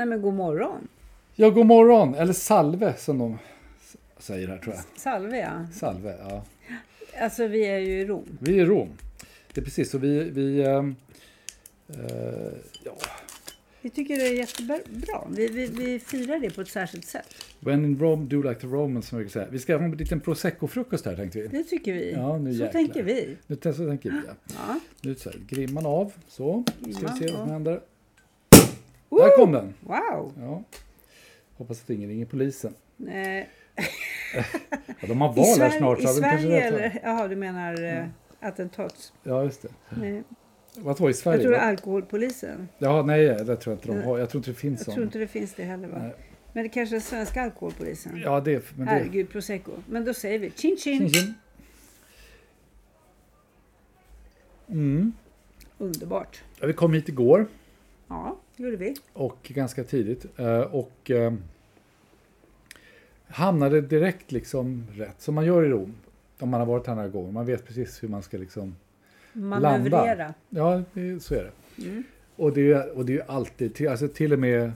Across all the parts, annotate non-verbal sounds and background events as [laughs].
Nej men god morgon. Ja, god morgon, eller salve som de säger här tror jag. Salve ja. Salve, ja. Alltså vi är ju i Rom. Vi är i Rom. Det är precis, så vi... vi ehm, eh, ja, Vi tycker det är jättebra. Vi, vi, vi firar det på ett särskilt sätt. when in Rome, do like the Romans som vi brukar säga. Vi ska ha en liten prosecco-frukost här tänkte vi. Det tycker vi. Ja, nu Så jäklar. tänker vi. Nu så tänker vi, ja. Ja. Nu så här, grimman av, så. Ska vi se vad som händer. Där kom den! Wow! Ja. Hoppas att ingen ringer polisen. Eh, [laughs] Ja, de har val här snart. i Sverige eller? Jaha, du menar eh, attentats? Ja, just det. Nej. Vad var i Sverige? Jag tror det är va? alkoholpolisen. Ja, nej, det tror jag inte de har. Jag tror inte det finns Jag sån. tror inte det finns det heller va? Nej. Men det kanske är svenska alkoholpolisen? Ja, det, men det... Herregud, prosecco. Men då säger vi chin chin. Tjing, tjing. Mm. Underbart. Ja, vi kom hit igår Ja, gjorde vi. och ganska tidigt eh, och eh, hamnade direkt liksom rätt som man gör i Rom. Om man har varit här några gånger. Man vet precis hur man ska liksom Manövrera. Ja, det, så är det. Mm. Och det, är, och det är alltid, till, alltså till och med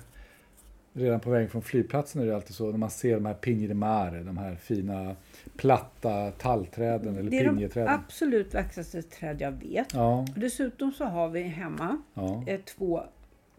redan på vägen från flygplatsen är det alltid så när man ser de här Pigne de Mare, de här fina platta tallträden eller Det är de pinjeträden. absolut vackraste träd jag vet. Ja, dessutom så har vi hemma ja, eh, två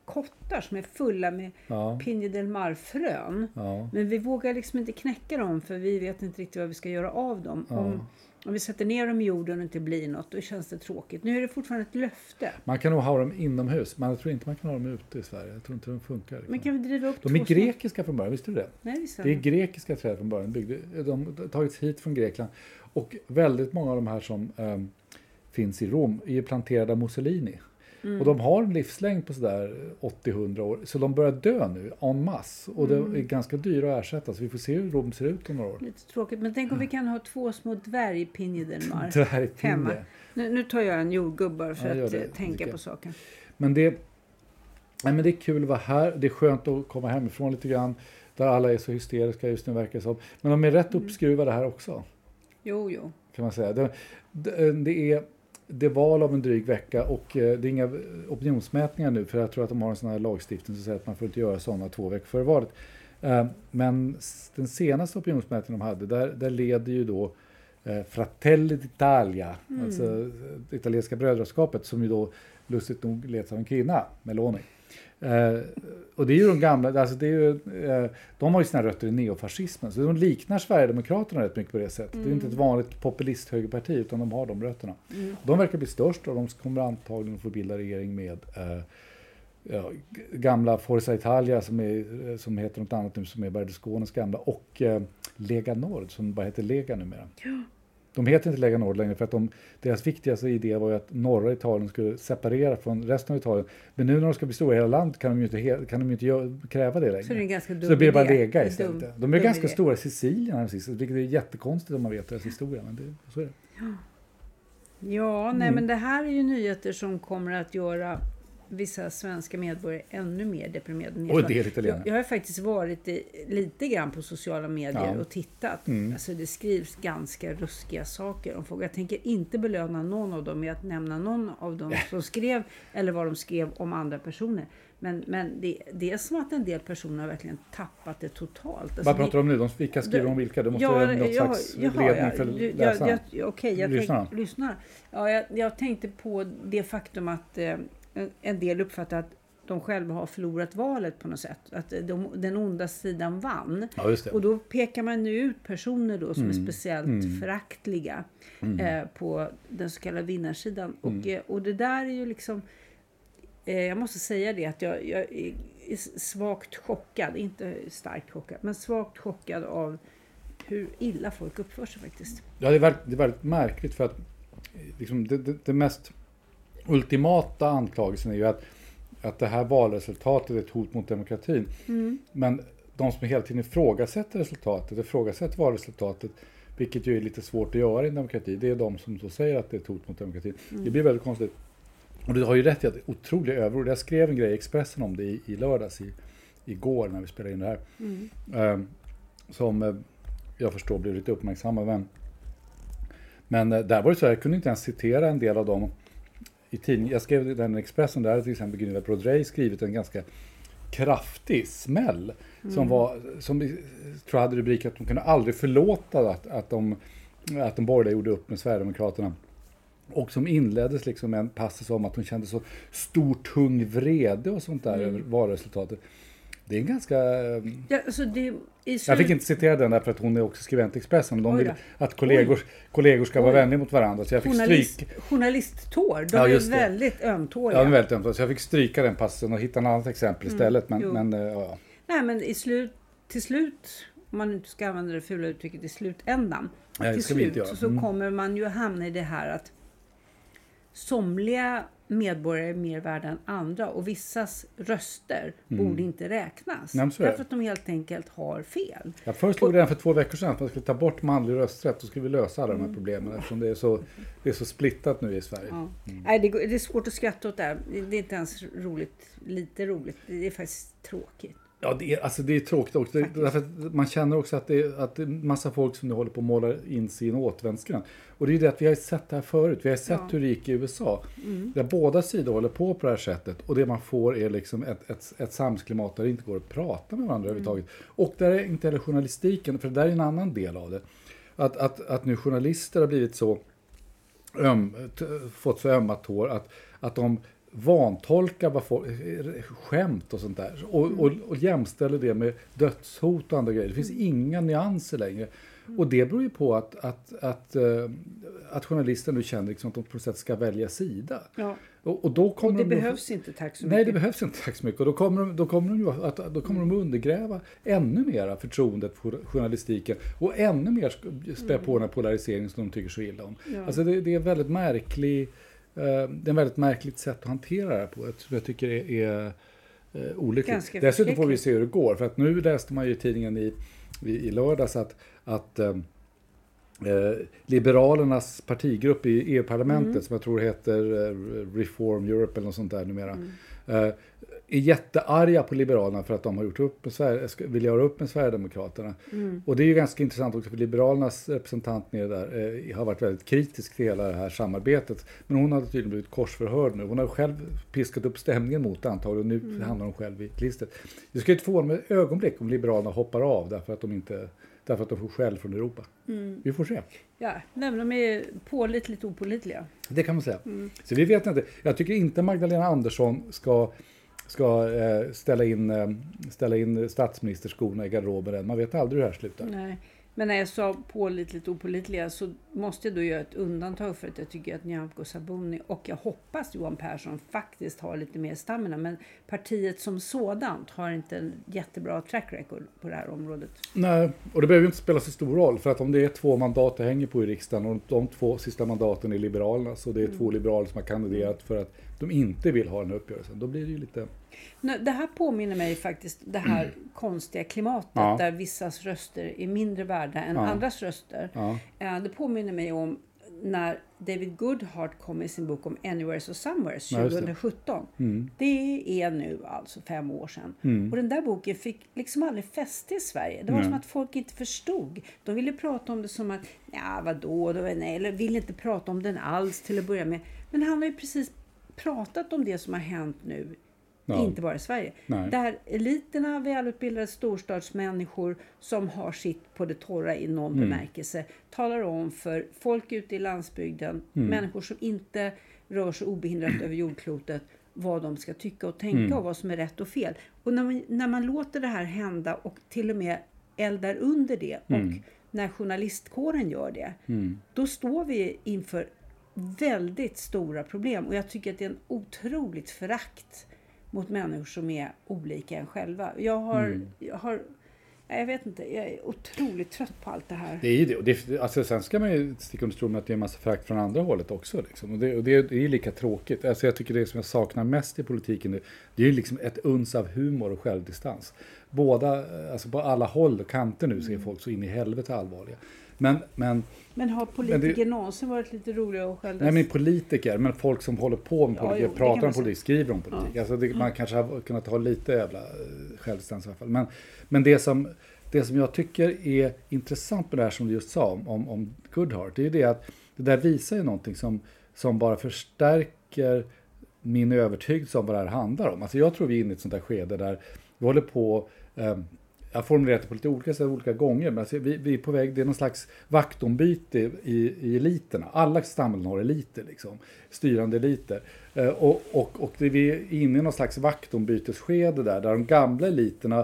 kottar som är fulla med ja, Pinje del Mar-frön. ja. Men vi vågar liksom inte knäcka dem för vi vet inte riktigt vad vi ska göra av dem. Ja. Om, om vi sätter ner dem i jorden och inte blir något, då känns det tråkigt. Nu är det fortfarande ett löfte. Man kan nog ha dem inomhus, men jag tror inte man kan ha dem ute i Sverige. Jag tror inte de funkar. Men kan vi driva upp De är grekiska från början, visste du det? Nej, visst Det är grekiska träd från början. Byggde, de har tagits hit från Grekland. Och väldigt många av de här som ehm, finns i Rom är planterade av Mussolini. Mm. Och de har en livslängd på sådär 80-100 år. Så de börjar dö nu en masse. Och Mm. det är ganska dyra att ersätta. Så vi får se hur Rom ser ut om några år. Lite tråkigt. Men tänk om vi kan ha två små [laughs] dvärgpinje del Mar Det här är hemma. Nu, nu tar jag en jordgubb bara för Ja, att det, eh, tänka på saken. Men det, nej, men det är kul att vara här. Det är skönt att komma hemifrån lite grann. Där alla är så hysteriska just nu verkar det som. Men de är rätt Mm. uppskruvade här också. Jo, jo. kan man säga. Det, det, det är det är val om en dryg vecka och eh, det är inga opinionsmätningar nu för jag tror att de har en sån här lagstiftning som säger att man får inte göra sådana två veckor före valet. Eh, Men den senaste opinionsmätningen de hade, där, där leder ju då eh, Fratelli d'Italia, alltså det italienska brödraskapet som ju då lustigt nog leds av en kvinna, Meloni. Eh, och det är ju de gamla, alltså det är ju, eh, de har ju sina rötter i neofascismen, så de liknar Sverigedemokraterna rätt mycket på det sättet. Det är inte ett vanligt populisthögerparti, utan de har de rötterna. De verkar bli störst och de kommer antagligen få bilda regering med eh, ja, gamla Forza Italia som, är, eh, som heter något annat nu, som är Berlusconis gamla, och eh, Lega Nord som bara heter Lega numera. De heter inte Lega Nord längre för att de, deras viktigaste idé var ju att norra Italien skulle separera från resten av Italien. Men nu när de ska bli stora i hela landet kan de ju inte, kan de inte kräva det längre. Så det är en ganska dum Så det blir bara. Lega istället. dum- de är ganska idé. stora i Sicilien här sist, vilket är jättekonstigt om man vet deras historia. Men det, så är det. Ja, nej Mm. men det här är ju nyheter som kommer att göra vissa svenska medborgare ännu mer deprimerade. Och det är lite jag, jag har faktiskt varit i, lite grann på sociala medier Ja. Mm. och tittat. Alltså det skrivs ganska ruskiga saker om folk. Jag tänker inte belöna någon av dem med att nämna någon av dem som skrev eller vad de skrev om andra personer. Men, men det, det är som att en del personer har verkligen tappat det totalt. Alltså Vad pratar du om nu? De, vilka skriver om vilka? Du måste Ja, något ja, slags jaha, ledning ja. för läsaren. Jag, jag, Okej, jag Lyssnarna. tänk, lyssnar. Ja, jag, jag tänkte på det faktum att eh, en- del uppfattar att de själva har förlorat valet på något sätt. Att de, den onda sidan vann. Ja. Och då pekar man nu ut personer då som Mm. är speciellt föraktliga eh, på den så kallade vinnarsidan. Mm. Och, eh, och det där är ju liksom... Eh, jag måste säga det att jag, jag är svagt chockad, inte starkt chockad, men svagt chockad av hur illa folk uppför sig faktiskt. Ja, det är väldigt, det är väldigt märkligt för att eh, liksom, det, det, det mest ultimata anklagelsen är ju att, att det här valresultatet är ett hot mot demokratin. Men de som hela tiden ifrågasätter resultatet, ifrågasätter valresultatet, vilket ju är lite svårt att göra i en demokrati, det är de som så säger att det är ett hot mot demokratin. Det blir väldigt konstigt. Och du har ju rätt i att det är otroliga överord. Jag skrev en grej i Expressen om det i, i lördags, i, igår när vi spelade in det här. Eh, som eh, jag förstår blev lite uppmärksammad. Men, men eh, där var det så jag kunde inte ens citera en del av dem i tidningen. Jag skrev den Expressen, där till exempel Gunilla Brodrej skrivit en ganska kraftig smäll. Som var, som tror jag hade rubriken att de kunde aldrig förlåta att, att, de, att de borgerliga gjorde upp med Sverigedemokraterna. Och som inleddes liksom med en passus om att hon kände så stor tung vrede och sånt där över valresultatet. Det är en ganska... eh, Ja, alltså det, Jag fick inte citera den därför att hon är också skribent i Expressen. De vill att kollegor, kollegor ska vara Oj. vänliga mot varandra. Så jag fick Journalist, stryka... journalisttår, de Ja, är väldigt ömtåliga. Ja, de är väldigt ömtåliga. Så jag fick stryka den passusen och hitta en annat exempel istället. Men, men eh, ja. Nej, men i slut, till slut, om man inte ska använda det fula uttrycket i slutändan. Nej, till slut göra. så Mm. kommer man ju hamna i det här att somliga medborgare är mer värda än andra och vissas röster borde inte räknas. Nej, därför att de helt enkelt har fel. Jag föreslog redan för två veckor sedan att man skulle ta bort manlig rösträtt. Då skulle vi lösa alla de här problemen eftersom det är så, det är så splittat nu i Sverige. Ja. Nej, det, det är svårt att skratta åt det här. Det är inte ens roligt. Lite roligt. Det är faktiskt tråkigt. Ja, det är, alltså det är tråkigt också. Därför man känner också att det, är, att det är massa folk som nu håller på att måla in sig i en återvändsgränd. Och det är ju det att vi har sett det här förut. Vi har sett Ja. Mm. hur det gick i USA. Där båda sidor håller på på det här sättet. Och det man får är liksom ett, ett, ett samhällsklimat där det inte går att prata med varandra Mm. överhuvudtaget. Och där är inte heller journalistiken, för det där är en annan del av det. Att, att, att nu journalister har blivit så öm, fått så ömma tår att, att de vantolkar vad folk, skämt och sånt där och, och, och jämställer det med dödshot och andra grejer. Det finns inga nyanser längre. Och det beror ju på att, att, att, eh, att journalister nu känner liksom att de på något sätt ska välja sida. Ja. Och, och då kommer Och det de behövs inte, tack så Nej, mycket. det behövs inte tack så mycket. Och då kommer de, då kommer de, att, då kommer de undergräva ännu mer förtroendet för journalistiken och ännu mer spä på den här polariseringen som de tycker så illa om. Ja. Alltså det, det är väldigt märklig, det är en väldigt märkligt sätt att hantera det här på, som jag tycker är, är eh, olyckligt. Ganska Dessutom får vi se hur det går, för att nu läste man ju i tidningen i, i, i lördags att, att eh, Eh, Liberalernas partigrupp i EU-parlamentet Mm. som jag tror heter eh, Reform Europe eller något sånt där numera. Mm. Eh, är jättearga på Liberalerna för att de har gjort upp med vill göra upp med Sverigedemokraterna. Mm. Och det är ju ganska intressant också för Liberalernas representant nere där eh, har varit väldigt kritisk till hela det här samarbetet. Men hon hade tydligen blivit korsförhörd nu. Hon har själv piskat upp stämningen mot det antagligen och nu Mm. hamnar hon själv i klistret. Det skulle inte förvåna mig ett ögonblick om Liberalerna hoppar av därför att de inte Därför att de får skäll från Europa. Mm. Vi får se. Ja, nej, de är pålitligt opålitliga. Det kan man säga. Mm. Så vi vet inte. Jag tycker inte Magdalena Andersson ska, ska eh, ställa, in, eh, ställa in statsministerskorna i garderoben än. Man vet aldrig hur det här slutar. Nej. Men när jag sa pålitligt opolitliga så måste jag då göra ett undantag för att jag tycker att Nyamko Sabuni och jag hoppas Johan Persson faktiskt har lite mer stamina. Men partiet som sådant har inte en jättebra track record på det här området. Nej, och det behöver ju inte spela så stor roll. För att om det är två mandat det hänger på i riksdagen och de två sista mandaten är Liberalerna så det är två liberaler som har kandiderat för att de inte vill ha den här uppgörelsen. Då blir det ju lite... Det här påminner mig faktiskt det här konstiga klimatet Ja. där vissas röster är mindre värda än andras röster. Ja. Eh, Det påminner mig om när David Goodhart kom med sin bok om Anywheres och Somewheres Ja, just det. 2017. Mm. Det är nu alltså fem år sedan. Och den där boken fick liksom aldrig fäste i Sverige. Det var som att folk inte förstod. De ville prata om det som att, ja vadå, då, nej, eller ville inte prata om den alls till att börja med. Men han har ju precis pratat om det som har hänt nu Ja. inte bara i Sverige. Nej. Där eliterna, välutbildade storstadsmänniskor som har sitt på det torra i någon Mm. bemärkelse talar om för folk ute i landsbygden, Mm. människor som inte rör sig obehindrat [clears throat] över jordklotet vad de ska tycka och tänka Mm. och vad som är rätt och fel. Och när man, när man låter det här hända och till och med eldar under det Mm. och när journalistkåren gör det, då står vi inför väldigt stora problem. Och jag tycker att det är en otroligt förakt mot människor som är olika en själva. Jag har, Mm. jag har jag vet inte, jag är otroligt trött på allt det här. Det är ju det. Och det alltså, sen ska man ju sticka under stol med att det är en massa förakt från andra hållet också. Liksom. Och det, och det, det är ju lika tråkigt. Alltså, jag tycker det som jag saknar mest i politiken nu, det är ju liksom ett uns av humor och självdistans. Båda, alltså på alla håll och kanter nu så är folk så in i helvete allvarliga. Men, men Men har politiker det- någonsin varit lite roliga och skällda? Nej men politiker, men folk som håller på med Ja, politik, jo, det kan pratar om politik, skriver om politik. Alltså det, man kanske har kunnat ha lite jävla eh, självdistans i alla fall. Men, men det, som, det som jag tycker är intressant med det här som du just sa om, om, om Goodhart, det är ju det att det där visar ju någonting som, som bara förstärker min övertygelse om vad det här handlar om. Alltså jag tror vi är inne i ett sånt där skede där vi håller på eh, jag har formulerat det på lite olika sätt olika gånger, men alltså vi, vi är på väg, det är någon slags vaktombyte i, i eliterna. Alla samhällen har eliter, liksom, styrande eliter. Eh, och, och, och det, vi är inne i någon slags vaktombytesskede där, där de gamla eliterna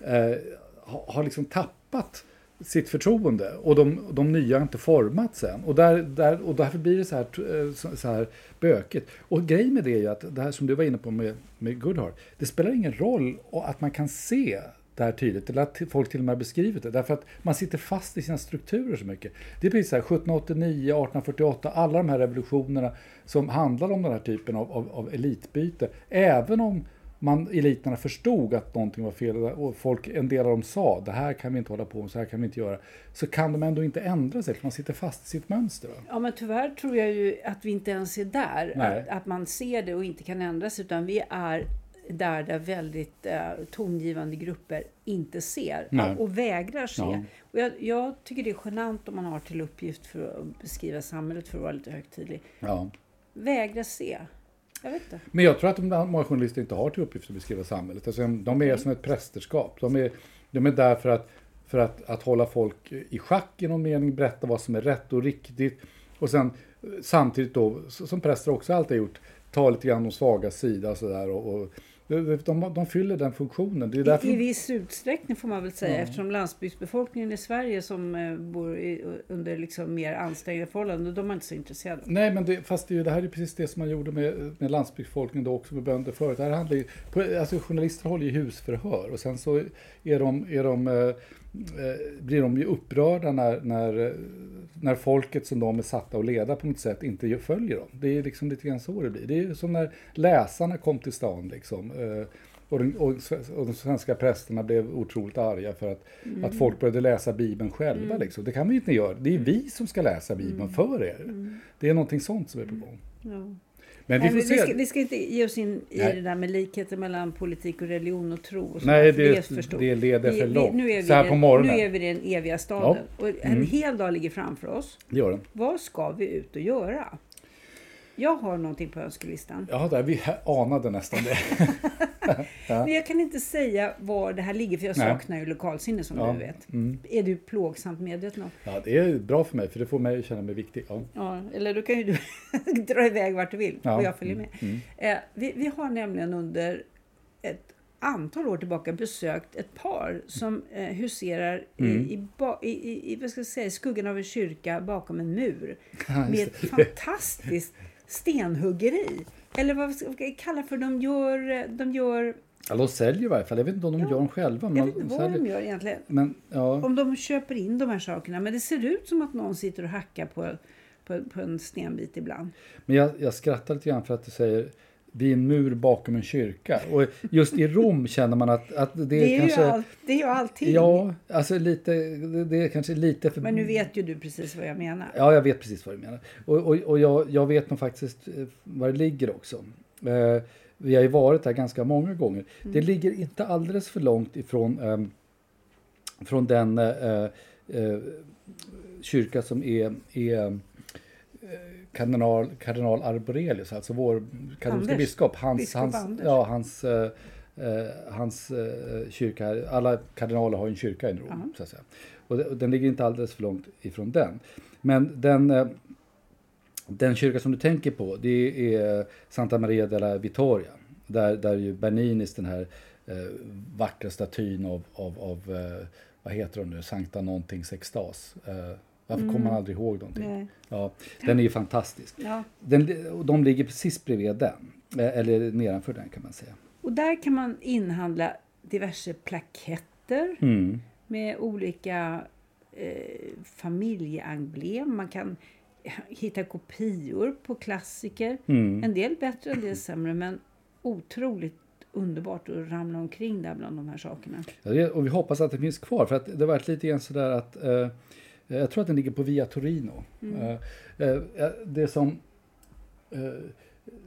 eh, har, har liksom tappat sitt förtroende och de, de nya har inte formats än. Och, där, där, och därför blir det så här, eh, så, så här bökigt. Och grejen med det är ju att det här som du var inne på med, med Goodhart, det spelar ingen roll att man kan se det här tydligt, eller att folk till och med har beskrivit det, därför att man sitter fast i sina strukturer så mycket. Det är precis så här 1789, 1848, alla de här revolutionerna som handlar om den här typen av, av, av elitbyte, även om man, eliterna förstod att någonting var fel och folk, en del av dem sa det här kan vi inte hålla på med, så här kan vi inte göra. Så kan de ändå inte ändra sig för man sitter fast i sitt mönster. Va? Ja, men tyvärr tror jag ju att vi inte ens är där. Att, att man ser det och inte kan ändra sig. Utan vi är där, där väldigt eh, tongivande grupper inte ser Nej. och vägrar se. Ja. Och jag, jag tycker det är genant om man har till uppgift för att beskriva samhället för att vara lite högtidlig. Ja. Vägra se. Jag vet inte. Men jag tror att de, många journalister inte har till uppgift att beskriva samhället. Alltså, de är som ett prästerskap. De är, de är där för, att, för att, att hålla folk i schack i någon mening, berätta vad som är rätt och riktigt. Och sen samtidigt då, som präster också alltid har gjort, ta lite grann de svaga sida och sådär. Och, och, de, de, fyller den funktionen. Det är därför I, I viss utsträckning får man väl säga eftersom landsbygdsbefolkningen i Sverige som eh, bor i, under liksom mer ansträngda förhållanden, de är inte så intresserade. Nej, men det, fast det, det här är precis det som man gjorde med, med landsbygdsfolkningen då också med bönder förut. Det här handlar ju, på, alltså journalister håller ju husförhör och sen så är de, är de, eh, blir de ju upprörda när, när, eh, när folket som de är satta att leda på något sätt inte ju- följer dem. Det är liksom lite grann så det blir. Det är ju som när läsarna kom till stan liksom. eh, Och, den, och, de svenska prästerna blev otroligt arga för att, att folk började läsa Bibeln själva. Liksom. Det kan vi inte göra. Det är vi som ska läsa Bibeln för er. Det är någonting sånt som är på gång. Ja. Men vi Nej, får vi, se. ska, vi ska inte ge oss in i Nej. det där med likheter mellan politik och religion och tro. Och Nej, det- är det leder för Vi- långt. nu är vi Så här på morgonen. Nu är vi i den eviga staden. Och en Mm. hel dag ligger framför oss. Det gör den. Vad ska vi ut och göra? Jag har någonting på önskelistan. Ja, där, vi anade nästan det. [laughs] Men jag kan inte säga var det här ligger för jag Nej. saknar ju lokalsinne som Ja, du vet. mm. Är du plågsamt medveten om? Ja, det är bra för mig, för det får mig att känna mig viktig. Ja. Ja, eller då kan ju du [laughs] dra iväg vart du vill Ja, och jag följer med. mm, Eh, vi, vi har nämligen under ett antal år tillbaka besökt ett par som eh, huserar i, i, ba, i, i, i, vad ska jag säga, skuggan av en kyrka bakom en mur. med ett fantastiskt stenhuggeri. Eller vad ska jag kalla för, de gör, de gör Ja, de säljer i varje fall. Jag vet inte om de Ja, gör dem själva. Men jag vet inte vad säljer. de gör egentligen. Men ja, Om de köper in de här sakerna. Men det ser ut som att någon sitter och hackar på, på, på en stenbit ibland. men jag, jag skrattar lite grann för att du säger vid en mur bakom en kyrka. Och just i Rom känner man att, att det, Det är, kanske... ju, all, det är ju allting. Ja, alltså lite, det, är kanske lite för... Men nu vet ju du precis vad jag menar. Ja, jag vet precis vad du menar. Och, och, och jag, jag vet nog faktiskt eh, var det ligger också. Eh, vi har ju varit där ganska många gånger. Det ligger inte alldeles för långt ifrån ehm, från den eh, eh, kyrka som är, är eh, kardinal, kardinal Arborelius, alltså vår katolska Anders. biskop. Hans, Biskop hans, Anders. ja, hans, eh, eh, hans eh, kyrka, alla kardinaler har en kyrka i Rom. Ja. Så att säga. Och, och den ligger inte alldeles för långt ifrån den. Men den, eh, den kyrka som du tänker på, det är Santa Maria della Vittoria. Där, där ju Berninis, den här eh, vackra statyn av, av, av eh, vad heter hon nu, Sankta någonting Sextas. Varför kommer man aldrig ihåg någonting? Mm. Nej. Ja, den är ju fantastisk. Ja. Den, och de ligger precis bredvid den, eh, eller nedanför den kan man säga. Och där kan man inhandla diverse plaketter Mm. med olika eh, familjeemblem. Man kan [laughs] hitta kopior på klassiker. Mm. En del bättre, en del sämre. Men otroligt underbart att ramla omkring där bland de här sakerna. Ja, Och vi hoppas att det finns kvar, för att det har varit lite grann sådär att eh, jag tror att den ligger på Via Torino. Eh, eh, det som eh,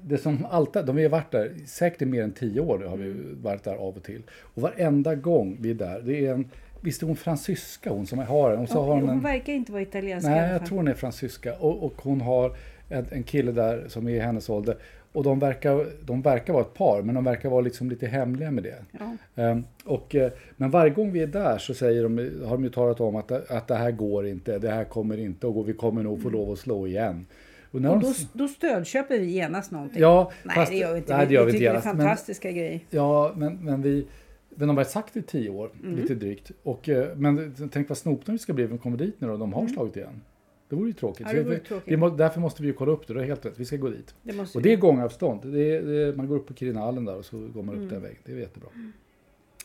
det som alltid, de har ju varit där, säkert i mer än tio år har vi varit där av och till. Och varenda gång vi är där, det är en, visst är hon fransyska hon som har den? Och så har hon hon verkar inte vara italienska i nej jag tror hon är fransyska. Och, och hon har en, en kille där som är i hennes ålder. Och de verkar, de verkar vara ett par, men de verkar vara liksom lite hemliga med det. Ja. Ehm, och, eh, men varje gång vi är där så säger de, har de ju talat om att, att det här går inte, det här kommer inte gå, vi kommer nog få lov att slå igen. Och Och då, då stödköper vi genast någonting. ja, nej, fast- det gör vi inte. Nej, det gör vi vi tycker genast, det är men- fantastiska grejer. Ja, men, men vi men de har sagt det i tio år, Mm. lite drygt. Och, eh, men tänk vad snopna vi ska bli om vi kommer dit nu och de har Mm. slagit igen. Det vore ju tråkigt. Ja, det vore vi- tråkigt. Vi må, därför måste vi ju kolla upp det, du har helt rätt. Vi ska gå dit. Det Och vi det är gångavstånd. Det är, det är, man går upp på Kirinalen där och så går man upp Mm. den vägen. Det är jättebra.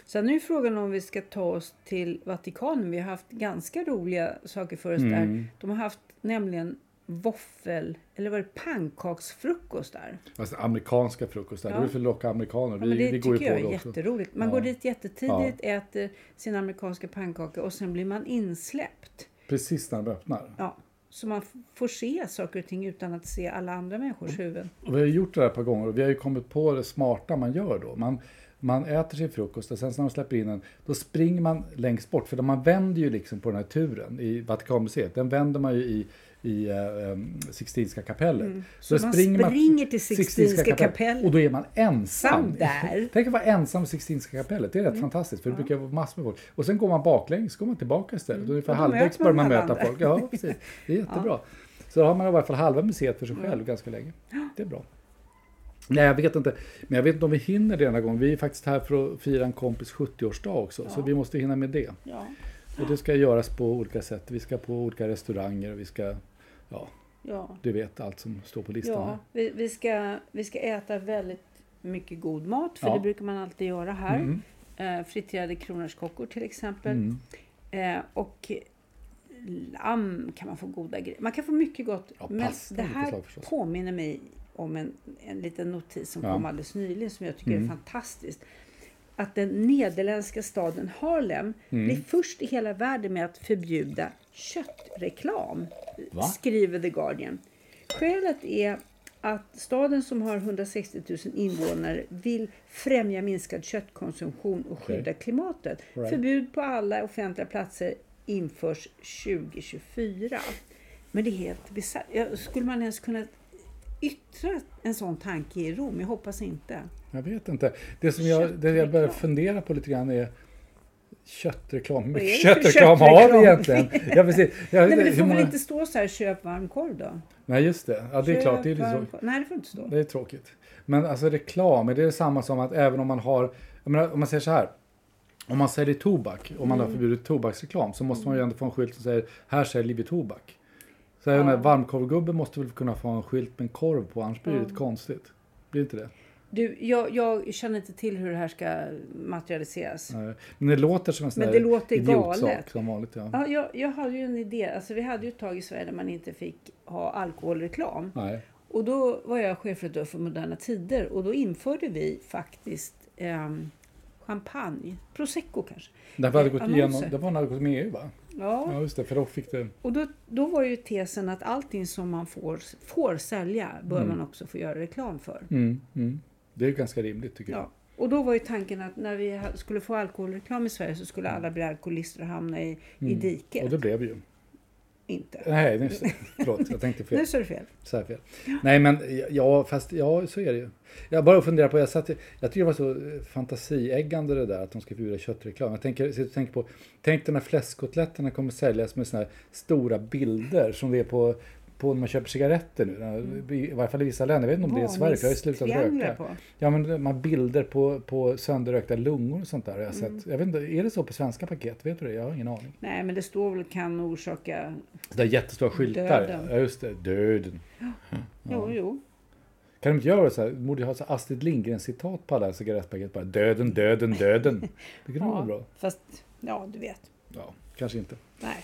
Sen är ju frågan om vi ska ta oss till Vatikanen. Vi har haft ganska roliga saker för oss Mm. där. De har haft nämligen våffel, eller var det pannkaksfrukost där? Alltså amerikanska frukostar, Ja. det är för att locka amerikaner. Ja, vi, det vi går ju på jag är jätteroligt. Man Ja. går dit jättetidigt, äter sin amerikanska pannkaka och sen blir man insläppt. Precis när de öppnar. Ja, så man får se saker och ting utan att se alla andra människors huvuden. Och vi har gjort det där ett par gånger och vi har ju kommit på det smarta man gör då. Man, man äter sin frukost och sen när de släpper in den, då springer man längst bort. För man vänder ju liksom på den här turen i Vatikanmuseet. Den vänder man ju i, i eh, Sixtinska kapellet. Mm. Så man springer till Sixtinska kapellet. Och då är man ensam. Sam där. [laughs] Tänk att vara ensam i Sixtinska kapellet. Det är rätt Mm. fantastiskt. För det brukar vara massor med folk. Och sen går man baklänges, så går man tillbaka istället. Ungefär Mm. Då halvvägs börjar man möta folk. Ja, precis. Det är [laughs] jättebra. Så då har man i alla fall halva museet för sig själv ganska länge. Det är bra. Nej, jag vet inte. Men jag vet inte om vi hinner det den här gången. Vi är faktiskt här för att fira en kompis 70-årsdag också. Så vi måste hinna med det. Ja, Och det ska göras på olika sätt. Vi ska på olika restauranger och vi ska, ja, ja. du vet allt som står på listan. ja vi, vi, ska, vi ska äta väldigt mycket god mat, för Ja. det brukar man alltid göra här. Mm. Eh, friterade kronärtskockor till exempel. Mm. Eh, och lamm kan man få goda grejer. Man kan få mycket gott. Ja, men det här slag påminner mig om en, en liten notis som Ja. kom alldeles nyligen som jag tycker Mm. är fantastiskt. Att den nederländska staden Harlem Mm. blir först i hela världen med att förbjuda köttreklam, Va? skriver The Guardian. Skälet är att staden som har 160 000 invånare vill främja minskad köttkonsumtion och skydda klimatet. Right. Förbud på alla offentliga platser införs 2024. Men det är helt bisarrt. Skulle man ens kunna yttra en sån tanke i Rom? Jag hoppas inte. Jag vet inte. Det som jag, det jag börjar fundera på lite grann är köttreklam. Hur mycket köttreklam har vi egentligen? Ja, precis. Jag Nej, men det får väl många- inte stå så här, köp varm korv då? Nej, just det. Ja, det är Köp klart. Det är, lite så. Nej, det får inte stå. det är tråkigt. Men alltså reklam, är det samma som att även om man har menar, om man säger så här. Om man säljer tobak, om man har förbjudit tobaksreklam, så måste man ju ändå få en skylt som säger här säljer vi tobak. Så jag menar, varmkorvgubben måste väl kunna få en skylt med en korv på, annars blir det lite konstigt. Blir inte det? Du, jag, jag känner inte till hur det här ska materialiseras. Nej. Men det låter som en sån Men det låter galet. som vanligt. Ja. Ja, jag, jag hade ju en idé. Alltså, vi hade ju ett tag i Sverige där man inte fick ha alkoholreklam. Nej. Och då var jag chefredaktör för Moderna Tider och då införde vi faktiskt ehm, champagne, prosecco kanske. Hade Eh, gått annonser. igenom, det var när det gått med EU va? Ja, Ja just det, för då fick det... och då, då var ju tesen att allting som man får, får sälja bör man också få göra reklam för. Mm, mm. Det är ju ganska rimligt tycker jag. Ja. Och då var ju tanken att när vi skulle få alkoholreklam i Sverige så skulle alla bli alkoholister och hamna i, i diket. Mm. Och det blev ju. Inte. Nej, det. förlåt, jag tänkte fel. [laughs] Nu sa du fel. Så här fel. Nej men ja, fast ja, så är det ju. Jag bara funderar på, jag, satt, jag tycker det var så eh, fantasieggande det där att de ska förbjuda köttreklam. Jag tänker, och tänker på, tänk dig när fläskkotletterna kommer säljas med såna här stora bilder som det är på, på när man köper cigaretter nu. I varje fall i vissa länder, jag vet inte om det är i Sverige för jag har ju slutat röka. på. Ja men här bilder på, på sönderrökta lungor och sånt där jag Mm. sett. Jag vet inte, är det så på svenska paket? Vet du det? Jag har ingen aning. Nej, men det står väl kan orsaka... Det är jättestora skyltar. Döden. Ja just det, döden. Jo, jo. Kan de inte göra så här? De borde ha så Astrid Lindgren-citat på alla cigarettpaket. Bara döden, döden, döden. Det kan vara bra. Fast, ja, du vet. Ja, kanske inte. Nej.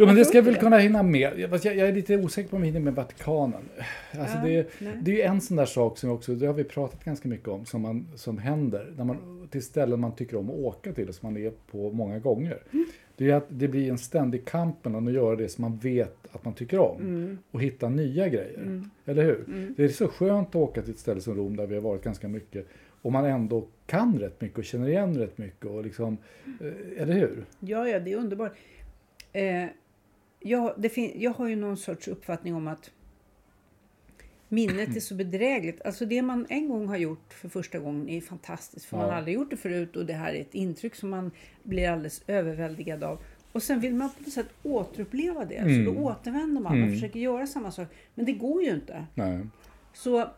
Jo, men Jag det ska inte väl kunna hinna med. Jag, jag, jag är lite osäker på om vi hinner med Vatikanen. Alltså Ja, det, det är ju en sån där sak som också, det har vi pratat ganska mycket om, som, man, som händer när man, till ställen man tycker om att åka till och som man är på många gånger. Mm. Det är att det blir en ständig kamp mellan att göra det som man vet att man tycker om Mm. och hitta nya grejer. Eller hur? Det är så skönt att åka till ett ställe som Rom där vi har varit ganska mycket och man ändå kan rätt mycket och känner igen rätt mycket. Och liksom, eh, eller hur? Ja, ja, det är underbart. Eh, jag, jag har ju någon sorts uppfattning om att minnet är så bedrägligt. Alltså det man en gång har gjort för första gången är fantastiskt. För man Ja. har aldrig gjort det förut och det här är ett intryck som man blir alldeles överväldigad av. Och sen vill man på något sätt återuppleva det. Så då återvänder man och försöker göra samma sak. Men det går ju inte. Nej. Så,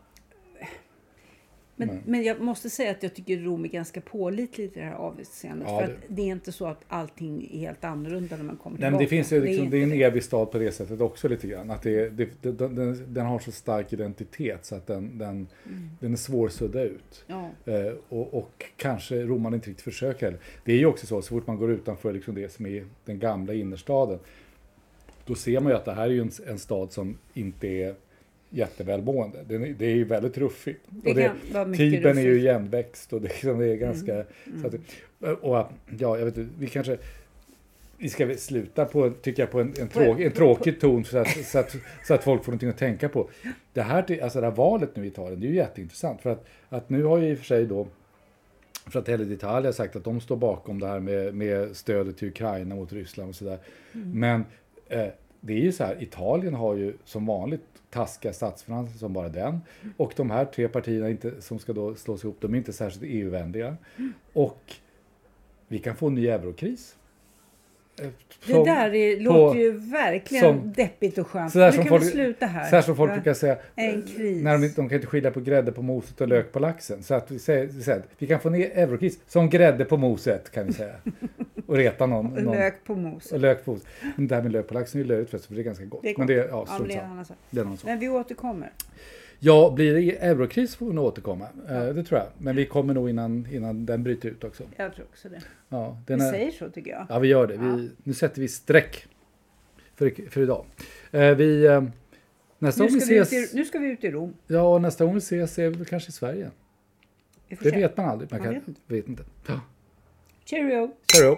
men, men jag måste säga att jag tycker Rom är ganska pålitligt i det här avseendet. Ja, för det- att det är inte så att allting är helt annorlunda när man kommer Nej, men det tillbaka. finns ju liksom, är det är en evig stad på det sättet också lite grann. Att det, det, det, den, den har så stark identitet så att den, den, den är svår att sudda ut. Ja. Eh, och, och kanske romarna inte riktigt försöker heller. Det är ju också så, så fort man går utanför liksom det som är den gamla innerstaden. Då ser man ju att det här är ju en, en stad som inte är jättevälmående. Är, det är ju väldigt ruffigt. Det det, mycket Tibern är ju ruffigt. igenväxt och det, liksom, det är ganska... Mm. Så att, det- och ja, jag vet inte, vi kanske... Vi ska sluta på, tycker jag, på en, en, tråk, en tråkig ton så att, så, att, så att folk får någonting att tänka på. Det här, alltså det här valet nu i Italien, det är ju jätteintressant. För att, att nu har ju i och för sig då Fratelli d'Italia sagt att de står bakom det här med, med stödet till Ukraina mot Ryssland och sådär. Men eh, det är ju så här, Italien har ju som vanligt taskiga statsfinanser som bara den. Och de här tre partierna inte, som ska då slås ihop, de är inte särskilt EU-vänliga. Och vi kan få en ny eurokris. Eh, Det där är, på- låter ju verkligen som- deppigt och skönt. så där Nu som kan folk, vi sluta här. Så här som folk brukar säga. En kris. När de, de kan inte skilja på grädde på moset och lök på laxen. Så att vi säger, vi säger vi kan få ner eurokris som grädde på moset kan vi säga. Och reta någon. Och någon Lök på mos. och lök på moset. Men det här med lök på laxen är ju löjligt för det är ganska gott. Det är Men gott. det, ja, Ja, men det är en annan är sak. Men vi återkommer. Ja, blir det eurokris får vi nog återkomma. Eh, Det tror jag. Men vi kommer nog innan, innan den bryter ut också. Jag tror också det. Ja, Vi är, säger så tycker jag. ja vi gör det. Vi, Nu sätter vi streck för, för idag. Eh, Vi, eh, nästa Nu gång vi ses, i, nu ska vi ut i Rom. ja, nästa gång vi ses är vi kanske i Sverige. Det se. vet man aldrig. Man Man kan, vet inte. vet inte. Ja. Cheerio! Cheerio.